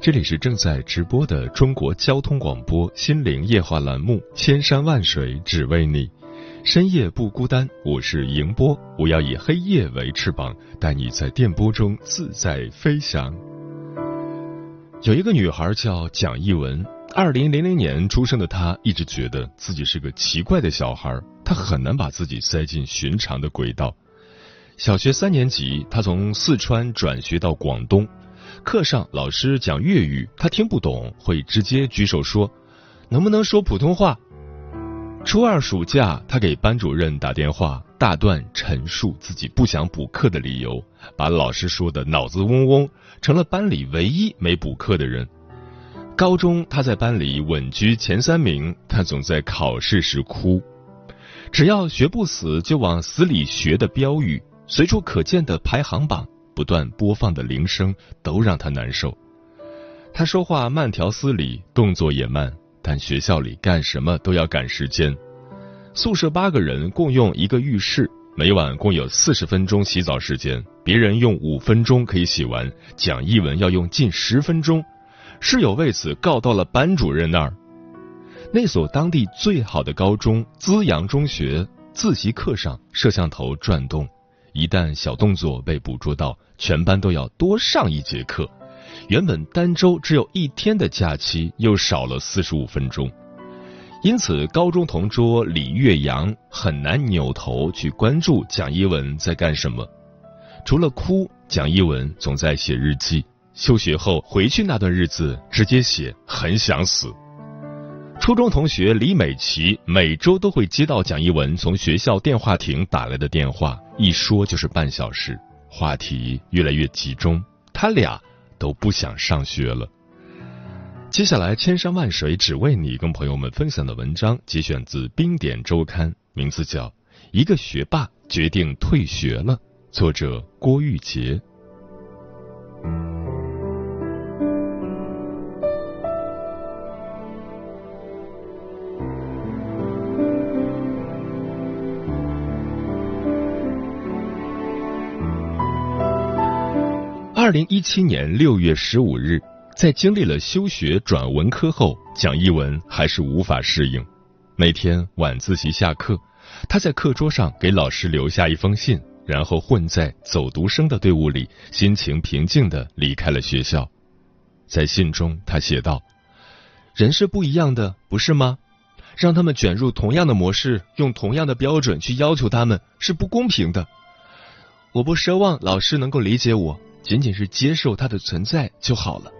这里是正在直播的中国交通广播心灵夜话栏目《千山万水只为你》，深夜不孤单，我是迎波，我要以黑夜为翅膀，带你在电波中自在飞翔。有一个女孩叫蒋一文，二零零零年出生的她，一直觉得自己是个奇怪的小孩，她很难把自己塞进寻常的轨道。小学三年级，他从四川转学到广东，课上老师讲粤语，他听不懂，会直接举手说：“能不能说普通话？”初二暑假，他给班主任打电话，大段陈述自己不想补课的理由，把老师说的脑子嗡嗡，成了班里唯一没补课的人。高中，他在班里稳居前三名，他总在考试时哭，只要学不死，就往死里学的标语。随处可见的排行榜，不断播放的铃声，都让他难受。他说话慢条斯理，动作也慢，但学校里干什么都要赶时间。宿舍八个人共用一个浴室，每晚共有四十分钟洗澡时间，别人用五分钟可以洗完，蒋一文要用近十分钟。室友为此告到了班主任那儿。那所当地最好的高中资阳中学，自习课上摄像头转动。一旦小动作被捕捉到，全班都要多上一节课。原本单周只有一天的假期，又少了四十五分钟。因此，高中同桌李岳阳很难扭头去关注蒋一文在干什么。除了哭，蒋一文总在写日记。休学后回去那段日子，直接写很想死。初中同学李美琪每周都会接到蒋一文从学校电话亭打来的电话，一说就是半小时，话题越来越集中，他俩都不想上学了。接下来，千山万水只为你，跟朋友们分享的文章节选自《冰点周刊》，名字叫《一个学霸决定退学了》，作者郭玉洁。二零一七年六月十五日，在经历了休学转文科后，蒋一文还是无法适应。每天晚自习下课，他在课桌上给老师留下一封信，然后混在走读生的队伍里，心情平静的离开了学校。在信中，他写道：“人是不一样的，不是吗？让他们卷入同样的模式，用同样的标准去要求他们，是不公平的。我不奢望老师能够理解我。”仅仅是接受他的存在就好了。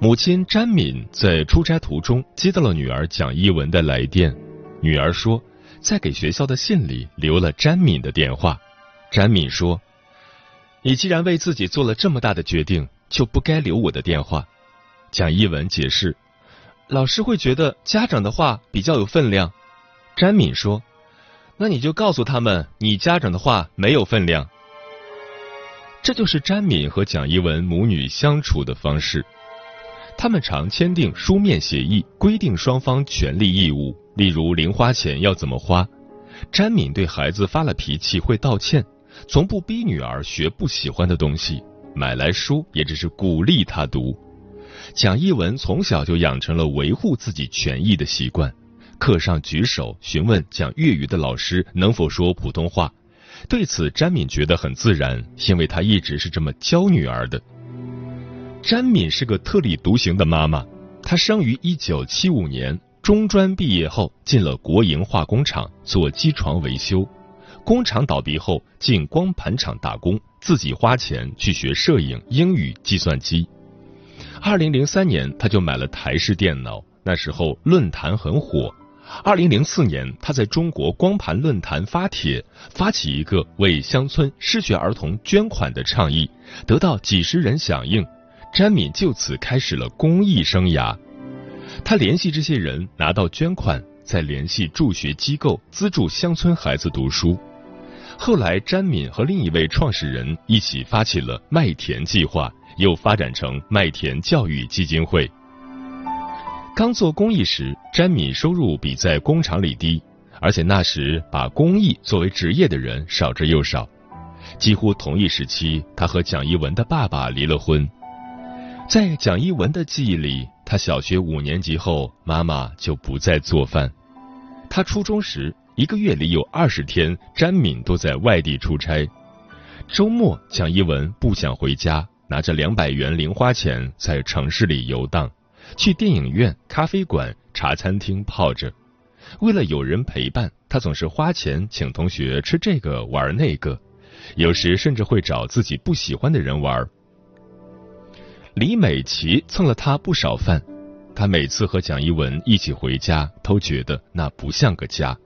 母亲詹敏在出差途中接到了女儿蒋一文的来电，女儿说，在给学校的信里留了詹敏的电话。詹敏说：“你既然为自己做了这么大的决定，就不该留我的电话。”蒋一文解释：“老师会觉得家长的话比较有分量。”詹敏说：“那你就告诉他们，你家长的话没有分量。”这就是詹敏和蒋一文母女相处的方式。他们常签订书面协议，规定双方权利义务，例如零花钱要怎么花。詹敏对孩子发了脾气会道歉，从不逼女儿学不喜欢的东西，买来书也只是鼓励她读。蒋一文从小就养成了维护自己权益的习惯，课上举手询问讲粤语的老师能否说普通话。对此，詹敏觉得很自然，因为她一直是这么教女儿的。詹敏是个特立独行的妈妈，她生于一九七五年，中专毕业后进了国营化工厂做机床维修，工厂倒闭后进光盘厂打工，自己花钱去学摄影、英语、计算机。二零零三年，他就买了台式电脑，那时候论坛很火。二零零四年，他在中国光盘论坛发帖，发起一个为乡村失学儿童捐款的倡议，得到几十人响应。詹敏就此开始了公益生涯。他联系这些人拿到捐款，再联系助学机构资助乡村孩子读书。后来，詹敏和另一位创始人一起发起了麦田计划，又发展成麦田教育基金会。刚做公益时，詹敏收入比在工厂里低，而且那时把公益作为职业的人少之又少。几乎同一时期，他和蒋一文的爸爸离了婚。在蒋一文的记忆里，他小学五年级后，妈妈就不再做饭。他初中时，一个月里有二十天，詹敏都在外地出差。周末，蒋一文不想回家，拿着两百元零花钱在城市里游荡。去电影院、咖啡馆、茶餐厅泡着，为了有人陪伴，他总是花钱请同学吃这个玩那个，有时甚至会找自己不喜欢的人玩。李美琪蹭了他不少饭，他每次和蒋一文一起回家，都觉得那不像个家，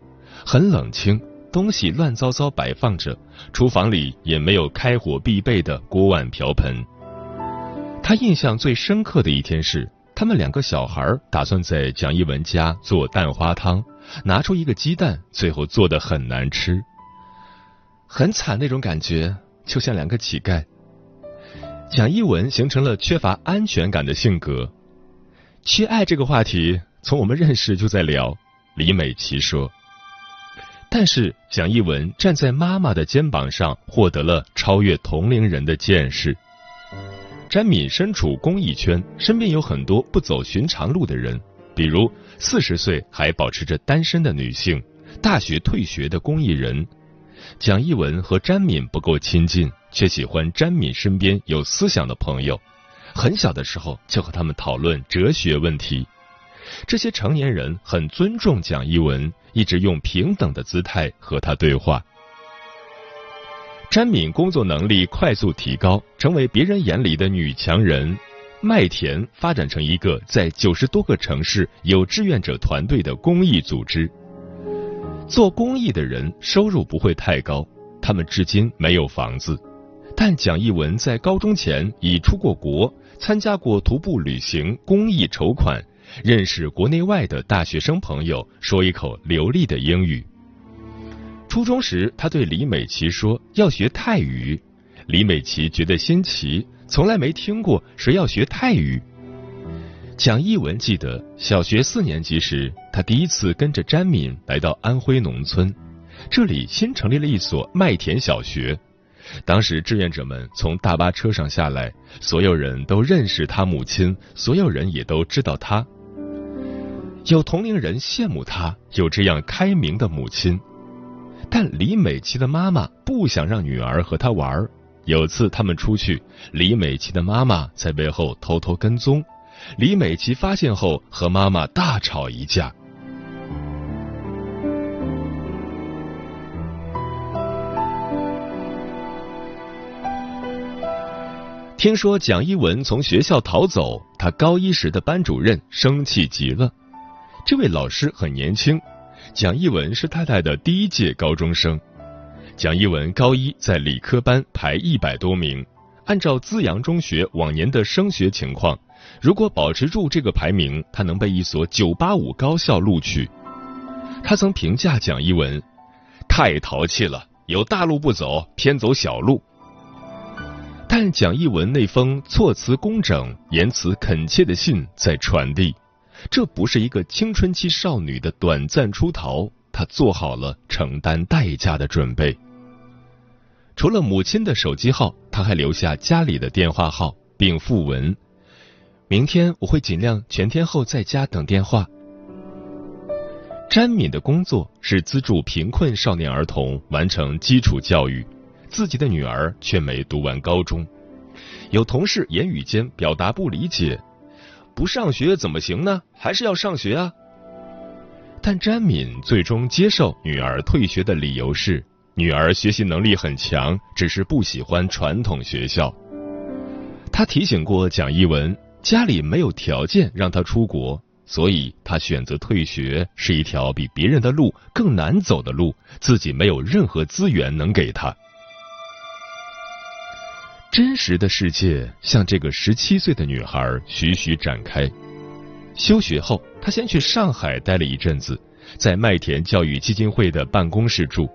很冷清，东西乱糟糟摆放着，厨房里也没有开火必备的锅碗瓢盆。他印象最深刻的一天是。他们两个小孩打算在蒋一文家做蛋花汤，拿出一个鸡蛋，最后做的很难吃，很惨那种感觉，就像两个乞丐。蒋一文形成了缺乏安全感的性格，缺爱这个话题从我们认识就在聊。李美琪说，但是蒋一文站在妈妈的肩膀上，获得了超越同龄人的见识。詹敏身处公益圈，身边有很多不走寻常路的人，比如四十岁还保持着单身的女性，大学退学的公益人。蒋一文和詹敏不够亲近，却喜欢詹敏身边有思想的朋友。很小的时候就和他们讨论哲学问题。这些成年人很尊重蒋一文，一直用平等的姿态和他对话。詹敏工作能力快速提高，成为别人眼里的女强人。麦田发展成一个在九十多个城市有志愿者团队的公益组织。做公益的人收入不会太高，他们至今没有房子。但蒋一文在高中前已出过国，参加过徒步旅行、公益筹款，认识国内外的大学生朋友，说一口流利的英语。初中时，他对李美琪说要学泰语。李美琪觉得新奇，从来没听过谁要学泰语。蒋一文记得小学四年级时，他第一次跟着詹敏来到安徽农村，这里新成立了一所麦田小学。当时志愿者们从大巴车上下来，所有人都认识他母亲，所有人也都知道他。有同龄人羡慕他有这样开明的母亲。但李美琪的妈妈不想让女儿和她玩。有次他们出去，李美琪的妈妈在背后偷偷跟踪，李美琪发现后和妈妈大吵一架。听说蒋一文从学校逃走，他高一时的班主任生气极了。这位老师很年轻。蒋一文是太太的第一届高中生，蒋一文高一在理科班排一百多名，按照资阳中学往年的升学情况，如果保持住这个排名，他能被一所985高校录取。他曾评价蒋一文：太淘气了，有大路不走，偏走小路。但蒋一文那封措辞工整、言辞恳切的信在传递。这不是一个青春期少女的短暂出逃，她做好了承担代价的准备。除了母亲的手机号，她还留下家里的电话号，并附文：“明天我会尽量全天候在家等电话。”詹敏的工作是资助贫困少年儿童完成基础教育，自己的女儿却没读完高中。有同事言语间表达不理解，不上学怎么行呢？还是要上学啊。但詹敏最终接受女儿退学的理由是，女儿学习能力很强，只是不喜欢传统学校。他提醒过蒋一文，家里没有条件让他出国。所以，他选择退学是一条比别人的路更难走的路，自己没有任何资源能给他。真实的世界向这个十七岁的女孩徐徐展开。休学后，她先去上海待了一阵子，在麦田教育基金会的办公室住。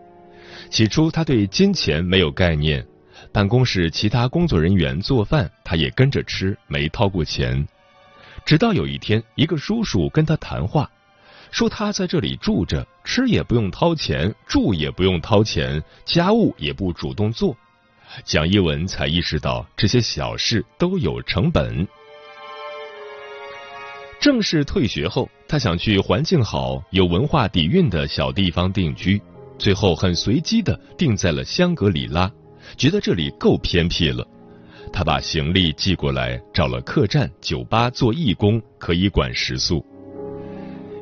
起初，她对金钱没有概念，办公室其他工作人员做饭，她也跟着吃，没掏过钱。直到有一天，一个叔叔跟她谈话，说他在这里住着，吃也不用掏钱，住也不用掏钱，家务也不主动做。蒋一文才意识到这些小事都有成本。正式退学后，他想去环境好、有文化底蕴的小地方定居，最后很随机的定在了香格里拉，觉得这里够偏僻了。他把行李寄过来，找了客栈、酒吧做义工，可以管食宿。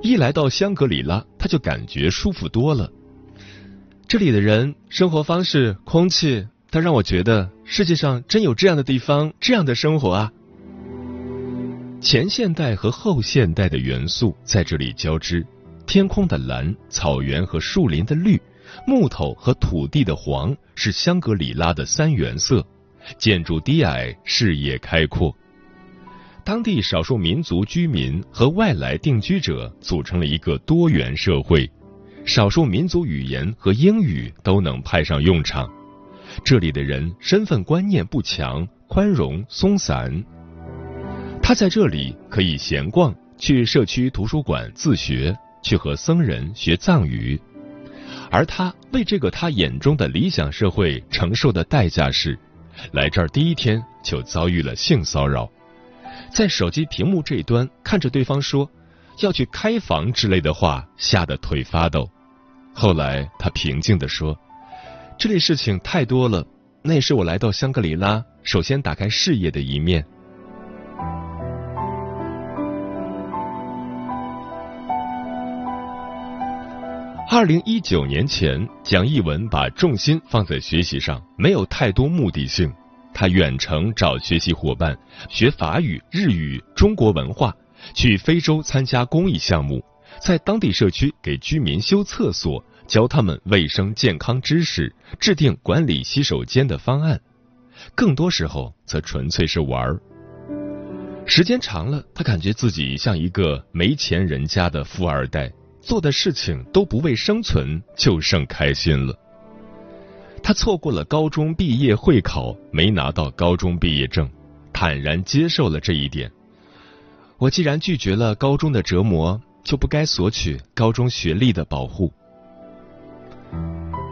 一来到香格里拉，他就感觉舒服多了。这里的人、生活方式、空气，它让我觉得世界上真有这样的地方，这样的生活啊！前现代和后现代的元素在这里交织：天空的蓝、草原和树林的绿、木头和土地的黄，是香格里拉的三原色。建筑低矮，视野开阔。当地少数民族居民和外来定居者组成了一个多元社会，少数民族语言和英语都能派上用场。这里的人身份观念不强，宽容松散。他在这里可以闲逛，去社区图书馆自学，去和僧人学藏语。而他为这个他眼中的理想社会承受的代价是。来这儿第一天就遭遇了性骚扰，在手机屏幕这端看着对方说要去开房之类的话，吓得腿发抖。后来他平静地说：“这类事情太多了，那也是我来到香格里拉首先打开视野的一面。”二零一九年前，蒋一文把重心放在学习上，没有太多目的性。他远程找学习伙伴，学法语、日语、中国文化，去非洲参加公益项目，在当地社区给居民修厕所，教他们卫生健康知识，制定管理洗手间的方案。更多时候，则纯粹是玩儿。时间长了，他感觉自己像一个没钱人家的富二代。做的事情都不为生存，就剩开心了。他错过了高中毕业会考，没拿到高中毕业证，坦然接受了这一点。我既然拒绝了高中的折磨，就不该索取高中学历的保护。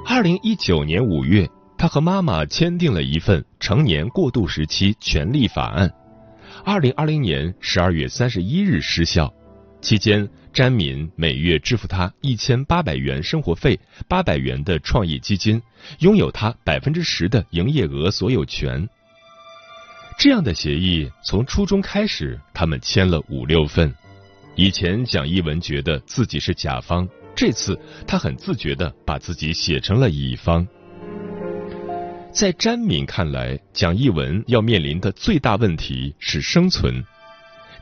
二零一九年五月，他和妈妈签订了一份成年过渡时期权利法案，二零二零年十二月三十一日失效。期间，詹敏每月支付他一千八百元生活费，八百元的创业基金，拥有他百分之十的营业额所有权。这样的协议从初中开始，他们签了五六份。以前蒋一文觉得自己是甲方，这次他很自觉的把自己写成了乙方。在詹敏看来，蒋一文要面临的最大问题是生存。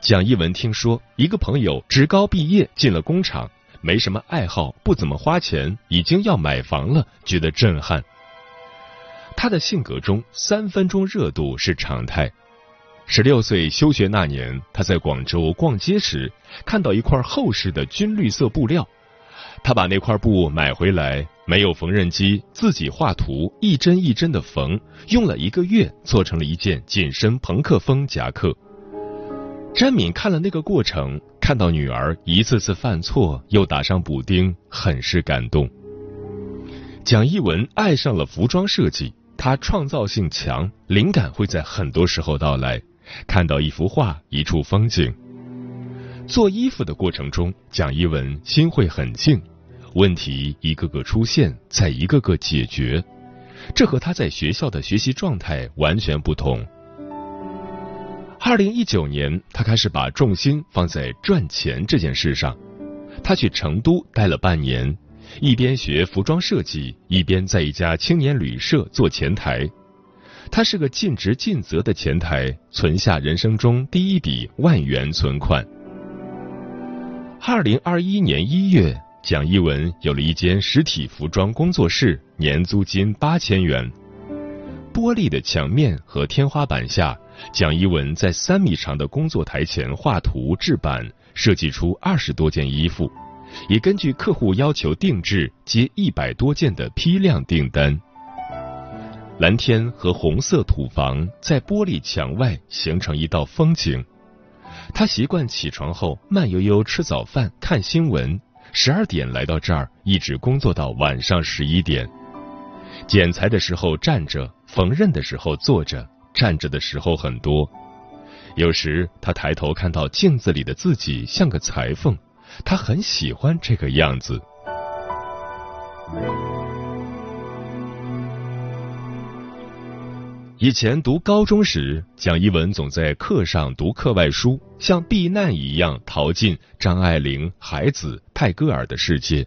蒋一文听说一个朋友职高毕业进了工厂，没什么爱好，不怎么花钱，已经要买房了，觉得震撼。他的性格中三分钟热度是常态。十六岁休学那年，他在广州逛街时看到一块厚实的军绿色布料，他把那块布买回来，没有缝纫机，自己画图，一针一针的缝，用了一个月做成了一件紧身朋克风夹克。詹敏看了那个过程，看到女儿一次次犯错又打上补丁，很是感动。蒋一文爱上了服装设计，他创造性强，灵感会在很多时候到来。看到一幅画，一处风景，做衣服的过程中，蒋一文心会很静，问题一个个出现，再一个个解决，这和他在学校的学习状态完全不同。二零一九年，他开始把重心放在赚钱这件事上。他去成都待了半年，一边学服装设计，一边在一家青年旅社做前台。他是个尽职尽责的前台，存下人生中第一笔万元存款。二零二一年一月，蒋一文有了一间实体服装工作室，年租金八千元。玻璃的墙面和天花板下。蒋一文在三米长的工作台前画图制版，设计出二十多件衣服，也根据客户要求定制接一百多件的批量订单。蓝天和红色土房在玻璃墙外形成一道风景。他习惯起床后慢悠悠吃早饭、看新闻，十二点来到这儿，一直工作到晚上十一点。剪裁的时候站着，缝纫的时候坐着。站着的时候很多，有时他抬头看到镜子里的自己像个裁缝，他很喜欢这个样子。以前读高中时，蒋一文总在课上读课外书，像避难一样逃进张爱玲、海子、泰戈尔的世界。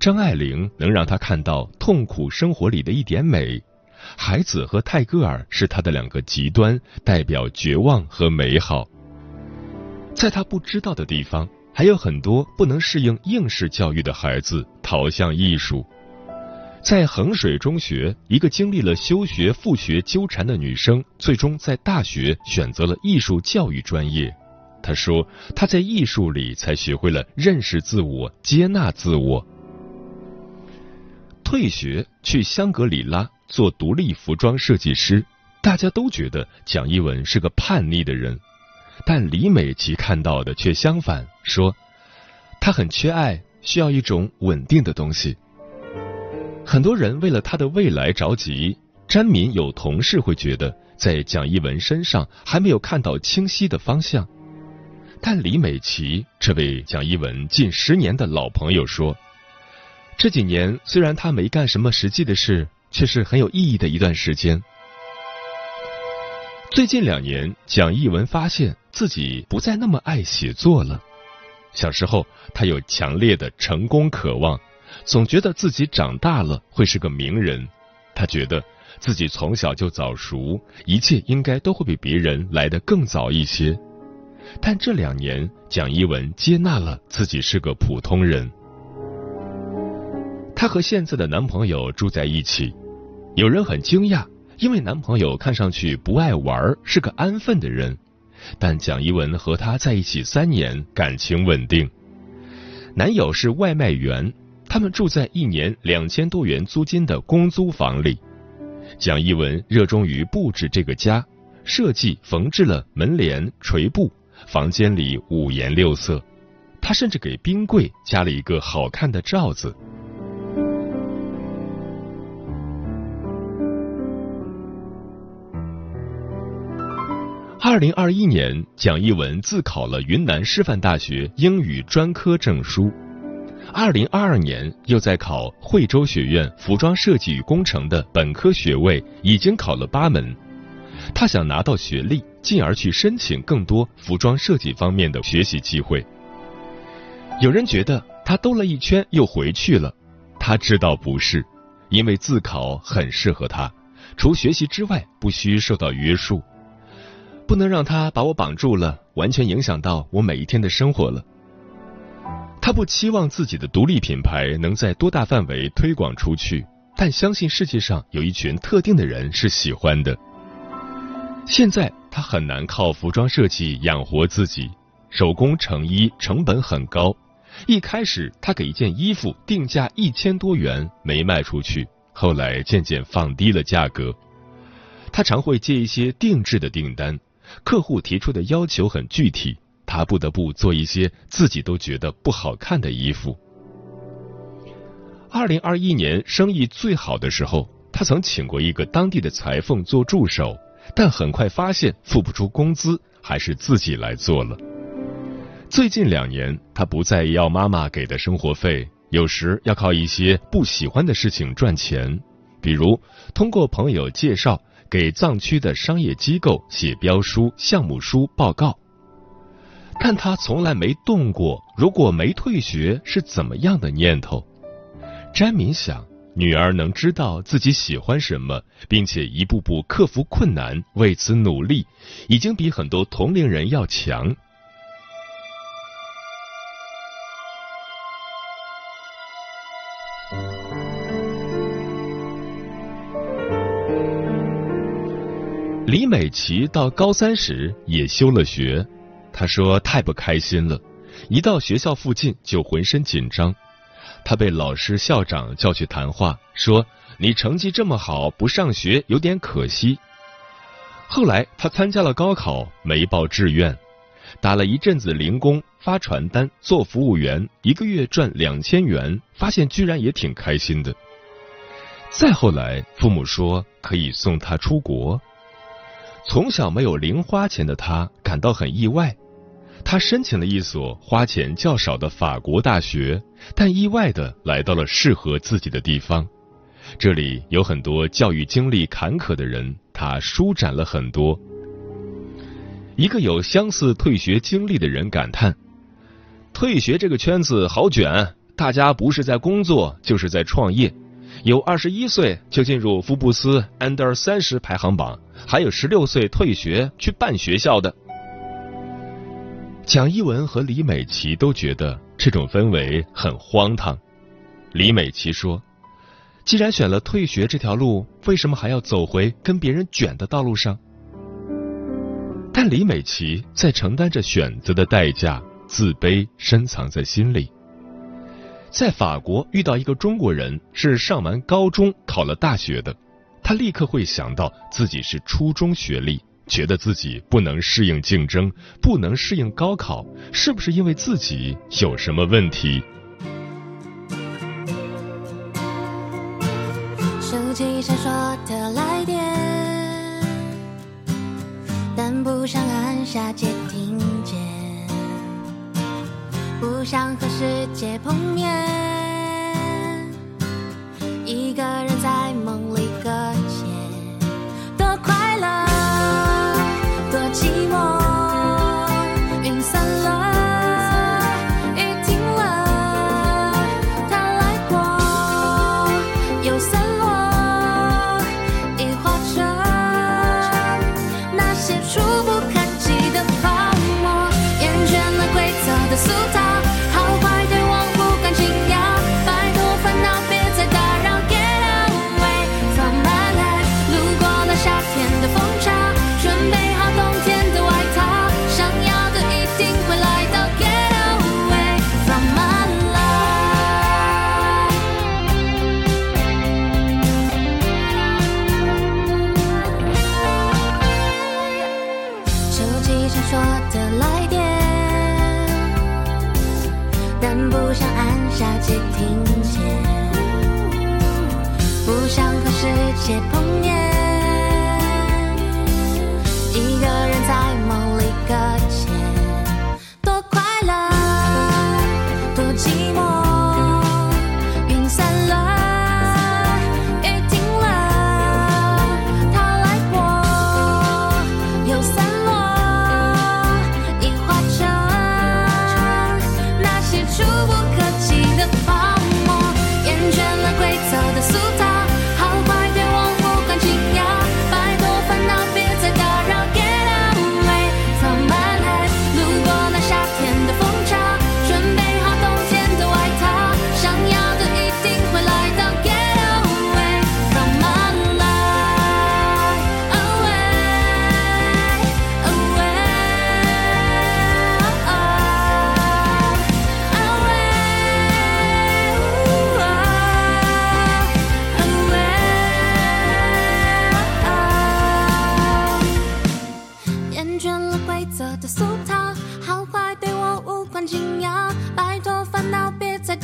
张爱玲能让他看到痛苦生活里的一点美。海子和泰戈尔是他的两个极端，代表绝望和美好。在他不知道的地方，还有很多不能适应应试教育的孩子逃向艺术。在衡水中学，一个经历了休学、复学纠缠的女生，最终在大学选择了艺术教育专业。她说：“她在艺术里才学会了认识自我、接纳自我。”退学去香格里拉。做独立服装设计师，大家都觉得蒋一文是个叛逆的人，但李美琪看到的却相反，说他很缺爱，需要一种稳定的东西。很多人为了他的未来着急，詹敏有同事会觉得在蒋一文身上还没有看到清晰的方向，但李美琪这位蒋一文近十年的老朋友说，这几年虽然他没干什么实际的事。却是很有意义的一段时间。最近两年，蒋一文发现自己不再那么爱写作了。小时候，他有强烈的成功渴望，总觉得自己长大了会是个名人。他觉得自己从小就早熟，一切应该都会比别人来得更早一些。但这两年，蒋一文接纳了自己是个普通人。她和现在的男朋友住在一起。有人很惊讶，因为男朋友看上去不爱玩，是个安分的人。但蒋一文和他在一起三年，感情稳定。男友是外卖员，他们住在一年两千多元租金的公租房里。蒋一文热衷于布置这个家，设计缝制了门帘、垂布，房间里五颜六色。他甚至给冰柜加了一个好看的罩子。二零二一年，蒋一文自考了云南师范大学英语专科证书。二零二二年，又在考惠州学院服装设计与工程的本科学位，已经考了八门。他想拿到学历，进而去申请更多服装设计方面的学习机会。有人觉得他兜了一圈又回去了，他知道不是，因为自考很适合他，除学习之外，不需受到约束。不能让他把我绑住了，完全影响到我每一天的生活了。他不期望自己的独立品牌能在多大范围推广出去，但相信世界上有一群特定的人是喜欢的。现在他很难靠服装设计养活自己，手工成衣成本很高。一开始他给一件衣服定价一千多元，没卖出去，后来渐渐放低了价格。他常会接一些定制的订单。客户提出的要求很具体，他不得不做一些自己都觉得不好看的衣服。二零二一年生意最好的时候，他曾请过一个当地的裁缝做助手，但很快发现付不出工资，还是自己来做了。最近两年，他不再要妈妈给的生活费，有时要靠一些不喜欢的事情赚钱，比如通过朋友介绍。给藏区的商业机构写标书、项目书报告。但他从来没动过如果没退学是怎么样的念头。詹敏想，女儿能知道自己喜欢什么，并且一步步克服困难，为此努力，已经比很多同龄人要强。李美琪到高三时也休了学，他说太不开心了，一到学校附近就浑身紧张。他被老师、校长叫去谈话，说：“你成绩这么好，不上学有点可惜。”后来他参加了高考，没报志愿，打了一阵子零工，发传单，做服务员，一个月赚两千元，发现居然也挺开心的。再后来，父母说可以送他出国。从小没有零花钱的他感到很意外，他申请了一所花钱较少的法国大学，但意外的来到了适合自己的地方。这里有很多教育经历坎坷的人，他舒展了很多。一个有相似退学经历的人感叹：“退学这个圈子好卷，大家不是在工作，就是在创业。”有二十一岁就进入福布斯 Under 三十排行榜，还有十六岁退学去办学校的。蒋一文和李美琪都觉得这种氛围很荒唐。李美琪说：“既然选了退学这条路，为什么还要走回跟别人卷的道路上？”但李美琪在承担着选择的代价，自卑深藏在心里。在法国遇到一个中国人，是上完高中考了大学的，他立刻会想到自己是初中学历，觉得自己不能适应竞争，不能适应高考，是不是因为自己有什么问题？手机闪烁的来电，但不想按下接听键。不想和世界碰面，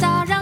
打扰